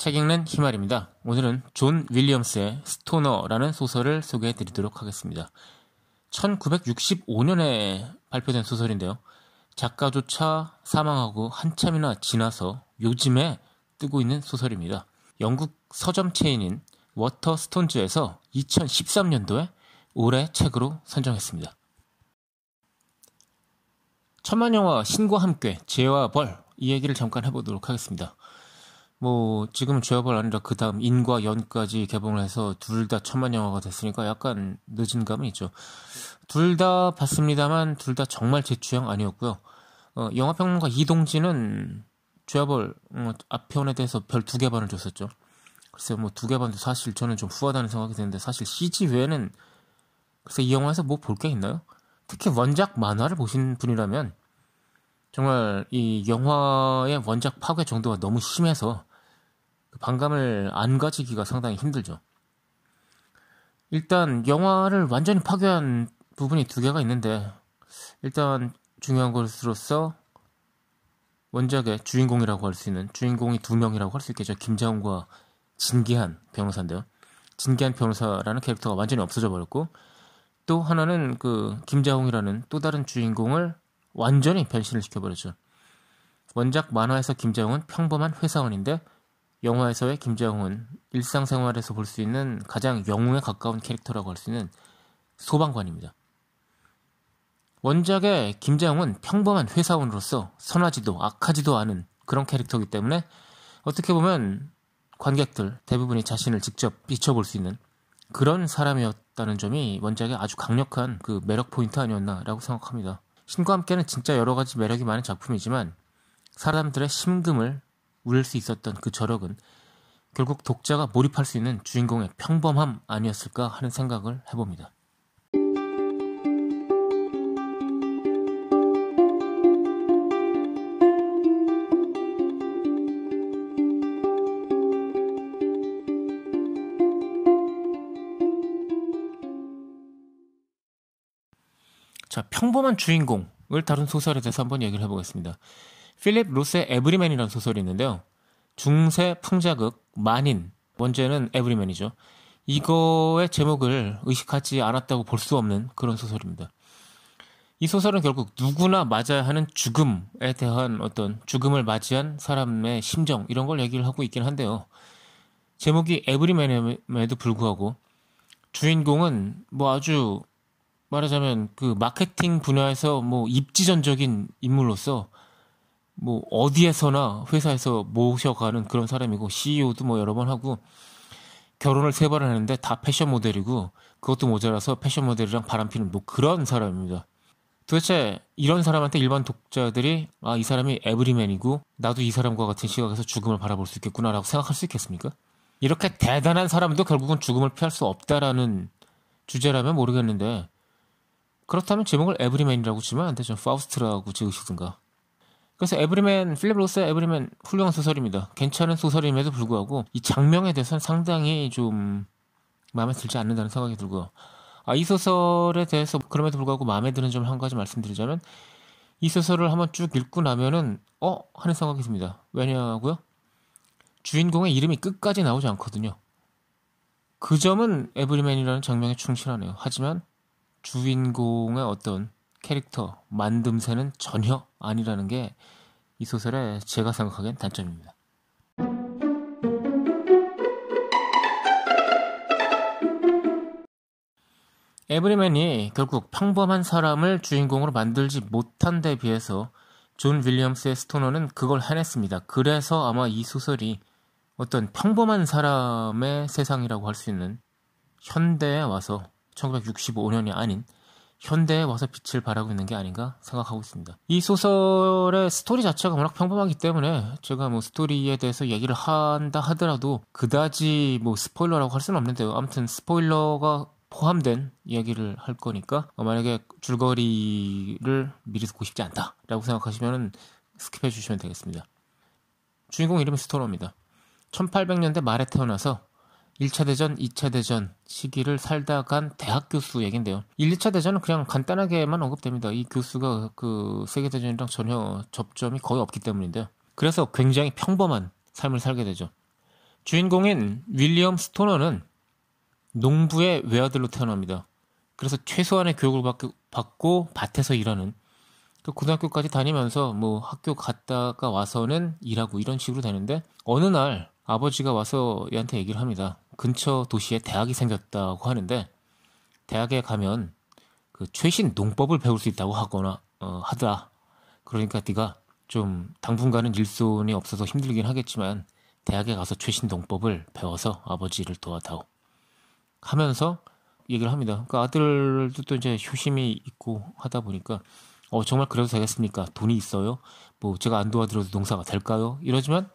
책 읽는 희말입니다. 오늘은 존 윌리엄스의 스토너라는 소설을 소개해 드리도록 하겠습니다. 1965년에 발표된 소설인데요. 작가조차 사망하고 한참이나 지나서 요즘에 뜨고 있는 소설입니다. 영국 서점 체인인 워터스톤즈에서 2013년도에 올해 책으로 선정했습니다. 천만 영화 신과 함께 죄와 벌 이 얘기를 잠깐 해보도록 하겠습니다. 뭐 지금은 죄와벌 아니라 그 다음 인과 연까지 개봉을 해서 둘 다 천만 영화가 됐으니까 약간 늦은 감이 있죠. 둘 다 봤습니다만 둘 다 정말 제 취향 아니었고요. 어, 영화평론가 이동진은 죄와벌 어, 앞편에 대해서 별 두 개 반을 줬었죠. 글쎄 뭐 두 개 반도 사실 저는 좀 후하다는 생각이 드는데 사실 CG 외에는 글쎄 이 영화에서 뭐 볼 게 있나요? 특히 원작 만화를 보신 분이라면 정말 이 영화의 원작 파괴 정도가 너무 심해서 그 반감을 안 가지기가 상당히 힘들죠. 일단 영화를 완전히 파괴한 부분이 두 개가 있는데 일단 중요한 것으로서 원작의 주인공이라고 할 수 있는 주인공이 두 명이라고 할 수 있겠죠. 김자훈과 진기한 변호사인데요. 진기한 변호사라는 캐릭터가 완전히 없어져 버렸고 또 하나는 그 김자홍이라는 또 다른 주인공을 완전히 변신을 시켜버렸죠. 원작 만화에서 김자홍은 평범한 회사원인데 영화에서의 김재홍은 일상생활에서 볼 수 있는 가장 영웅에 가까운 캐릭터라고 할 수 있는 소방관입니다. 원작의 김재홍은 평범한 회사원으로서 선하지도 악하지도 않은 그런 캐릭터이기 때문에 어떻게 보면 관객들 대부분이 자신을 직접 비춰볼 수 있는 그런 사람이었다는 점이 원작의 아주 강력한 그 매력 포인트 아니었나라고 생각합니다. 신과 함께는 진짜 여러 가지 매력이 많은 작품이지만 사람들의 심금을 울릴 수 있었던 그 저력은 결국 독자가 몰입할 수 있는 주인공의 평범함 아니었을까 하는 생각을 해봅니다. 자, 평범한 주인공을 다룬 소설에 대해서 한번 얘기를 해보겠습니다. 필립 로스의 에브리맨이라는 소설이 있는데요. 중세 풍자극 만인 원제는 에브리맨이죠. 이거의 제목을 의식하지 않았다고 볼 수 없는 그런 소설입니다. 이 소설은 결국 누구나 맞아야 하는 죽음에 대한 어떤 죽음을 맞이한 사람의 심정 이런 걸 얘기를 하고 있긴 한데요. 제목이 에브리맨에도 불구하고 주인공은 뭐 아주 말하자면 그 마케팅 분야에서 뭐 입지전적인 인물로서 뭐 어디에서나 회사에서 모셔가는 그런 사람이고 CEO도 뭐 여러 번 하고 결혼을 세 번 하는데 다 패션 모델이고 그것도 모자라서 패션 모델이랑 바람피는 뭐 그런 사람입니다. 도대체 이런 사람한테 일반 독자들이 아 이 사람이 에브리맨이고 나도 이 사람과 같은 시각에서 죽음을 바라볼 수 있겠구나라고 생각할 수 있겠습니까? 이렇게 대단한 사람도 결국은 죽음을 피할 수 없다라는 주제라면 모르겠는데 그렇다면 제목을 에브리맨이라고 치면 안 되죠. 파우스트라고 지으시든가. 그래서 에브리맨 필립 로스의 에브리맨 훌륭한 소설입니다. 괜찮은 소설임에도 불구하고 이 작명에 대해서는 상당히 좀 마음에 들지 않는다는 생각이 들고요. 아, 이 소설에 대해서 그럼에도 불구하고 마음에 드는 점 한 가지 말씀드리자면 이 소설을 한번 쭉 읽고 나면은 어 하는 생각이 듭니다. 왜냐고요? 주인공의 이름이 끝까지 나오지 않거든요. 그 점은 에브리맨이라는 장면에 충실하네요. 하지만 주인공의 어떤 캐릭터 만듦새는 전혀 아니라는 게 이 소설의 제가 생각하기엔 단점입니다. 에브리맨이 결국 평범한 사람을 주인공으로 만들지 못한 데 비해서 존 윌리엄스의 스토너는 그걸 해냈습니다. 그래서 아마 이 소설이 어떤 평범한 사람의 세상이라고 할 수 있는 현대에 와서 1965년이 아닌 현대에 와서 빛을 발하고 있는 게 아닌가 생각하고 있습니다. 이 소설의 스토리 자체가 워낙 평범하기 때문에 제가 뭐 스토리에 대해서 얘기를 한다 하더라도 그다지 뭐 스포일러라고 할 수는 없는데요. 아무튼 스포일러가 포함된 이야기를 할 거니까 어, 만약에 줄거리를 미리 듣고 싶지 않다라고 생각하시면 skip해 주시면 되겠습니다. 주인공 이름이 스토너입니다. 1800년대 말에 태어나서 1차 대전, 2차 대전 시기를 살다 간 대학 교수 얘긴데요. 1, 2차 대전은 그냥 간단하게만 언급됩니다. 이 교수가 그 세계대전이랑 전혀 접점이 거의 없기 때문인데요. 그래서 굉장히 평범한 삶을 살게 되죠. 주인공인 윌리엄 스토너는 농부의 외아들로 태어납니다. 그래서 최소한의 교육을 받고 밭에서 일하는 그 고등학교까지 다니면서 뭐 학교 갔다가 와서는 일하고 이런 식으로 되는데 어느 날 아버지가 와서 얘한테 얘기를 합니다. 근처 도시에 대학이 생겼다고 하는데 대학에 가면 그 최신 농법을 배울 수 있다고 하거나 어, 하더라. 그러니까 네가 좀 당분간은 일손이 없어서 힘들긴 하겠지만 대학에 가서 최신 농법을 배워서 아버지를 도와다오. 하면서 얘기를 합니다. 그 아들도 또 이제 효심이 있고 하다 보니까 어 정말 그래도 되겠습니까? 돈이 있어요? 뭐 제가 안 도와드려도 농사가 될까요? 이러지만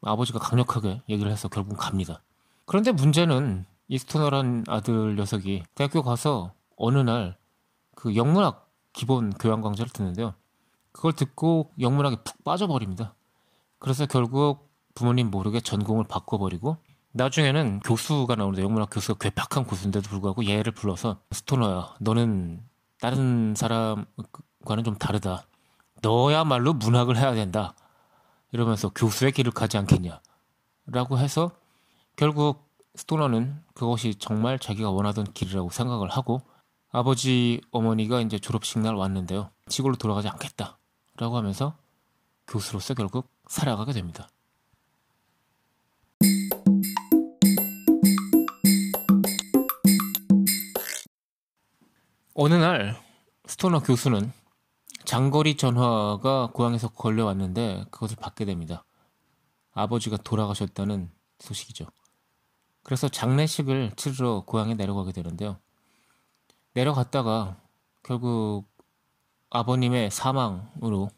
아버지가 강력하게 얘기를 해서 결국 갑니다. 그런데 문제는 이 스토너란 아들 녀석이 대학교 가서 어느 날 그 영문학 기본 교양 강좌를 듣는데요. 그걸 듣고 영문학에 푹 빠져버립니다. 그래서 결국 부모님 모르게 전공을 바꿔버리고 나중에는 교수가 나오는데 영문학 교수가 괴팍한 교수인데도 불구하고 얘를 불러서 스토너야 너는 다른 사람과는 좀 다르다 너야말로 문학을 해야 된다 이러면서 교수의 길을 가지 않겠냐 라고 해서 결국 스토너는 그것이 정말 자기가 원하던 길이라고 생각을 하고 아버지 어머니가 이제 졸업식 날 왔는데요 시골로 돌아가지 않겠다 라고 하면서 교수로서 결국 살아가게 됩니다. 어느 날 스토너 교수는 장거리 전화가 고향에서 걸려왔는데 그것을 받게 됩니다. 아버지가 돌아가셨다는 소식이죠. 그래서 장례식을 치르러 고향에 내려가게 되는데요. 내려갔다가 결국 아버님의 사망으로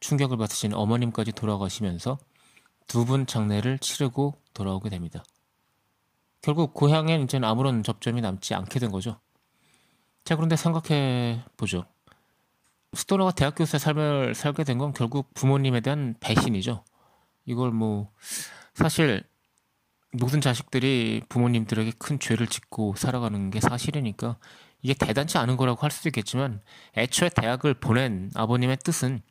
충격을 받으신 어머님까지 돌아가시면서 두 분 장례를 치르고 돌아오게 됩니다. 결국 고향엔 이제는 아무런 접점이 남지 않게 된 거죠. 자, 그런데 생각해 보죠. 스토너가 대학 교수의 삶을 살게 된 건 결국 부모님에 대한 배신이죠. 이걸 뭐, 사실, 모든 자식들이 부모님들에게 큰 죄를 짓고 살아가는 게 사실이니까 이게 대단치 않은 거라고 할 수도 있겠지만 애초에 대학을 보낸 아버님의 뜻은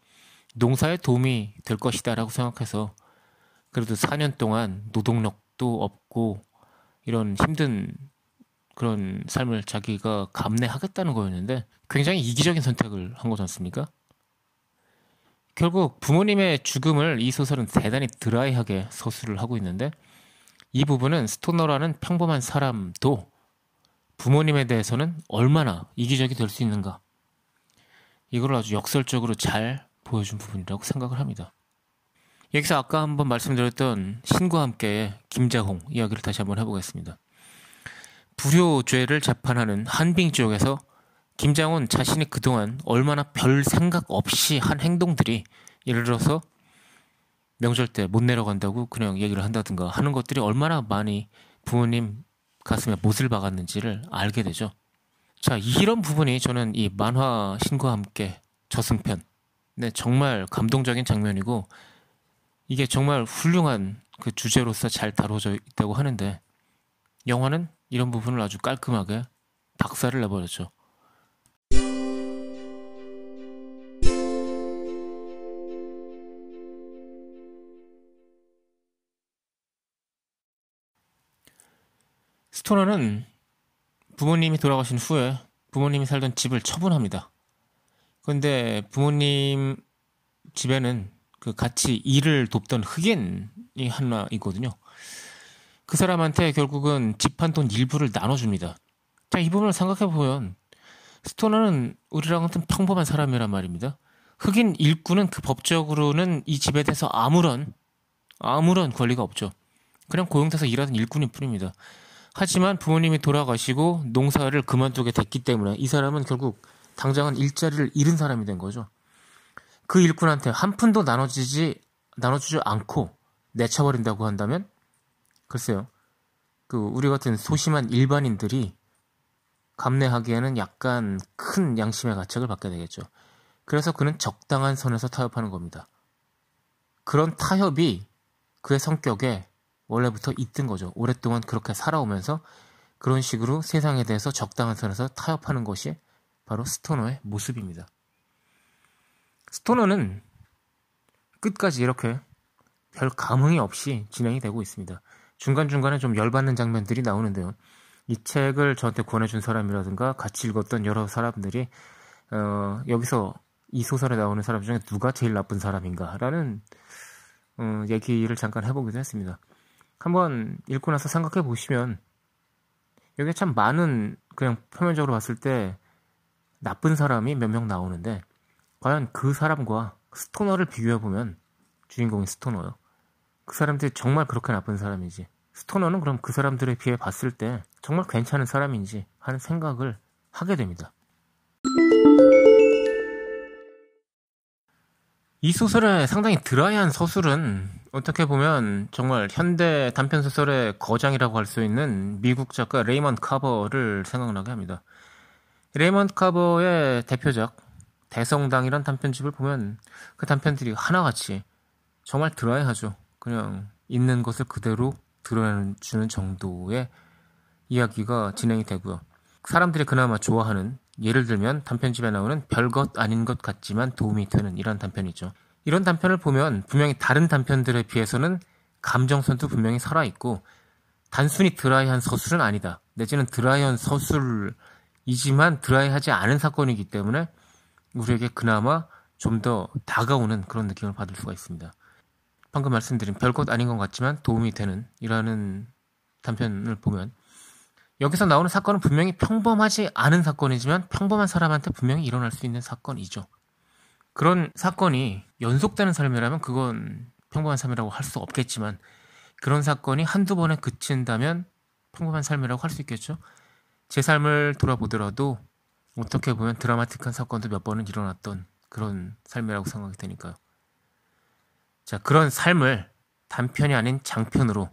농사에 도움이 될 것이다라고 생각해서 그래도 4년 동안 노동력도 없고 이런 힘든 그런 삶을 자기가 감내하겠다는 거였는데 굉장히 이기적인 선택을 한 거지 않습니까? 결국 부모님의 죽음을 이 소설은 대단히 드라이하게 서술을 하고 있는데 이 부분은 스토너라는 평범한 사람도 부모님에 대해서는 얼마나 이기적이 될 수 있는가 이걸 아주 역설적으로 잘 보여준 부분이라고 생각을 합니다. 여기서 아까 한번 말씀드렸던 신과 함께 김자홍 이야기를 다시 한번 해보겠습니다. 불효죄를 재판하는 한빙 지역에서 김장훈 자신이 그동안 얼마나 별 생각 없이 한 행동들이 예를 들어서 명절 때 못 내려간다고 그냥 얘기를 한다든가 하는 것들이 얼마나 많이 부모님 가슴에 못을 박았는지를 알게 되죠. 자, 이런 부분이 저는 이 만화 신과 함께 저승편. 네, 정말 감동적인 장면이고 이게 정말 훌륭한 그 주제로서 잘 다뤄져 있다고 하는데 영화는 이런 부분을 아주 깔끔하게 박살을 내버렸죠. 스토너는 부모님이 돌아가신 후에 부모님이 살던 집을 처분합니다. 그런데 부모님 집에는 그 같이 일을 돕던 흑인이 하나 있거든요. 그 사람한테 결국은 집 한 돈 일부를 나눠줍니다. 자, 이 부분을 생각해보면 스토너는 우리랑 같은 평범한 사람이란 말입니다. 흑인 일꾼은 그 법적으로는 이 집에 대해서 아무런 아무런 권리가 없죠. 그냥 고용돼서 일하는 일꾼일 뿐입니다. 하지만 부모님이 돌아가시고 농사를 그만두게 됐기 때문에 이 사람은 결국 당장은 일자리를 잃은 사람이 된 거죠. 그 일꾼한테 한 푼도 나눠주지 나눠주지 않고 내쳐버린다고 한다면 글쎄요. 그 우리 같은 소심한 일반인들이 감내하기에는 약간 큰 양심의 가책을 받게 되겠죠. 그래서 그는 적당한 선에서 타협하는 겁니다. 그런 타협이 그의 성격에 원래부터 있던 거죠. 오랫동안 그렇게 살아오면서 그런 식으로 세상에 대해서 적당한 선에서 타협하는 것이 바로 스토너의 모습입니다. 스토너는 끝까지 이렇게 별 감흥이 없이 진행이 되고 있습니다. 중간중간에 좀 열받는 장면들이 나오는데요. 이 책을 저한테 권해준 사람이라든가 같이 읽었던 여러 사람들이 어, 여기서 이 소설에 나오는 사람 중에 누가 제일 나쁜 사람인가라는 어, 얘기를 잠깐 해보기도 했습니다. 한번 읽고 나서 생각해 보시면 여기에 참 많은 그냥 표면적으로 봤을 때 나쁜 사람이 몇 명 나오는데 과연 그 사람과 스토너를 비교해 보면 주인공이 스토너요. 그 사람들이 정말 그렇게 나쁜 사람인지 스토너는 그럼 그 사람들에 비해 봤을 때 정말 괜찮은 사람인지 하는 생각을 하게 됩니다. 이 소설의 상당히 드라이한 서술은 어떻게 보면 정말 현대 단편 소설의 거장이라고 할 수 있는 미국 작가 레이먼 카버를 생각나게 합니다. 레이먼 카버의 대표작 대성당이란 단편집을 보면 그 단편들이 하나같이 정말 드라이하죠. 그냥 있는 것을 그대로 드러내주는 정도의 이야기가 진행이 되고요. 사람들이 그나마 좋아하는 예를 들면 단편집에 나오는 별것 아닌 것 같지만 도움이 되는 이런 단편이죠. 이런 단편을 보면 분명히 다른 단편들에 비해서는 감정선도 분명히 살아있고 단순히 드라이한 서술은 아니다. 내지는 드라이한 서술이지만 드라이하지 않은 사건이기 때문에 우리에게 그나마 좀 더 다가오는 그런 느낌을 받을 수가 있습니다. 방금 말씀드린 별것 아닌 것 같지만 도움이 되는 이라는 단편을 보면 여기서 나오는 사건은 분명히 평범하지 않은 사건이지만 평범한 사람한테 분명히 일어날 수 있는 사건이죠. 그런 사건이 연속되는 삶이라면 그건 평범한 삶이라고 할 수 없겠지만 그런 사건이 한두 번에 그친다면 평범한 삶이라고 할 수 있겠죠. 제 삶을 돌아보더라도 어떻게 보면 드라마틱한 사건도 몇 번은 일어났던 그런 삶이라고 생각이 되니까요. 자, 그런 삶을 단편이 아닌 장편으로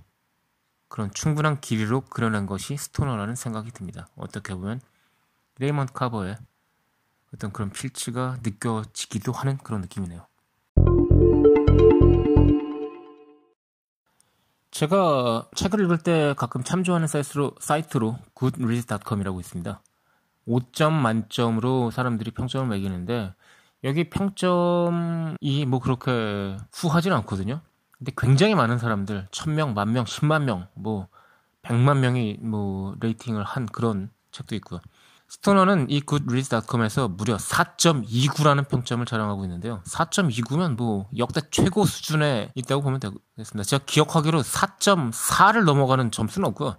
그런 충분한 길이로 그려낸 것이 스토너라는 생각이 듭니다. 어떻게 보면 레이먼드 카버의 어떤 그런 필치가 느껴지기도 하는 그런 느낌이네요. 제가 책을 읽을 때 가끔 참조하는 사이트로, 사이트로 goodreads.com이라고 있습니다. 5점 만점으로 사람들이 평점을 매기는데 여기 평점이 뭐 그렇게 후하진 않거든요. 근데 굉장히 많은 사람들, 1000명, 만명, 10만 명, 뭐 100만 명이 뭐 레이팅을 한 그런 책도 있고요. 스토너는 이 goodreads.com에서 무려 4.29라는 평점을 자랑하고 있는데요. 4.29면 뭐 역대 최고 수준에 있다고 보면 되겠습니다. 제가 기억하기로 4.4를 넘어가는 점수는 없고요.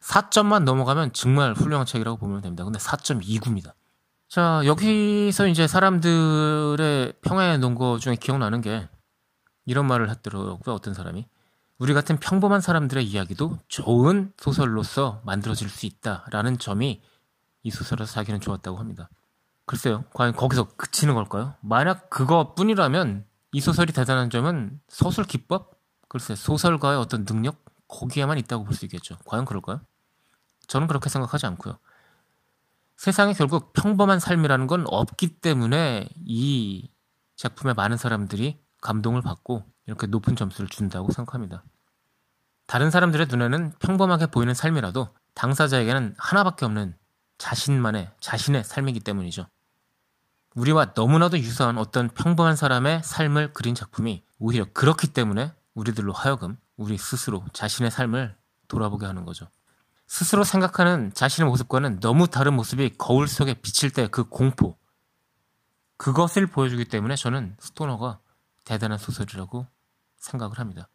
4점만 넘어가면 정말 훌륭한 책이라고 보면 됩니다. 근데 4.29입니다. 자, 여기서 이제 사람들의 평화에 놓은 거 중에 기억나는 게 이런 말을 했더라고요. 어떤 사람이. 우리 같은 평범한 사람들의 이야기도 좋은 소설로서 만들어질 수 있다라는 점이 이 소설에서 자기는 좋았다고 합니다. 글쎄요. 과연 거기서 그치는 걸까요? 만약 그것뿐이라면 이 소설이 대단한 점은 서술 기법? 글쎄, 소설가의 어떤 능력? 거기에만 있다고 볼 수 있겠죠. 과연 그럴까요? 저는 그렇게 생각하지 않고요. 세상에 결국 평범한 삶이라는 건 없기 때문에 이 작품에 많은 사람들이 감동을 받고 이렇게 높은 점수를 준다고 생각합니다. 다른 사람들의 눈에는 평범하게 보이는 삶이라도 당사자에게는 하나밖에 없는 자신만의 자신의 삶이기 때문이죠. 우리와 너무나도 유사한 어떤 평범한 사람의 삶을 그린 작품이 오히려 그렇기 때문에 우리들로 하여금 우리 스스로 자신의 삶을 돌아보게 하는 거죠. 스스로 생각하는 자신의 모습과는 너무 다른 모습이 거울 속에 비칠 때 그 공포 그것을 보여주기 때문에 저는 스토너가 대단한 소설이라고 생각을 합니다.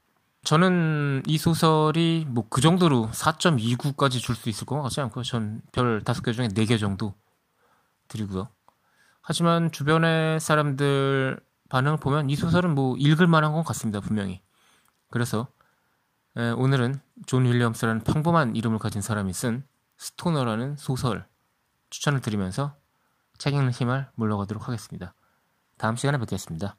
저는 이 소설이 뭐 그 정도로 4.29까지 줄 수 있을 것 같지 않고요. 전별 5개 중에 4개 정도 드리고요. 하지만 주변의 사람들 반응을 보면 이 소설은 뭐 읽을 만한 것 같습니다. 분명히. 그래서 오늘은 존 윌리엄스라는 평범한 이름을 가진 사람이 쓴 스토너라는 소설 추천을 드리면서 책 읽는 힘은 물러가도록 하겠습니다. 다음 시간에 뵙겠습니다.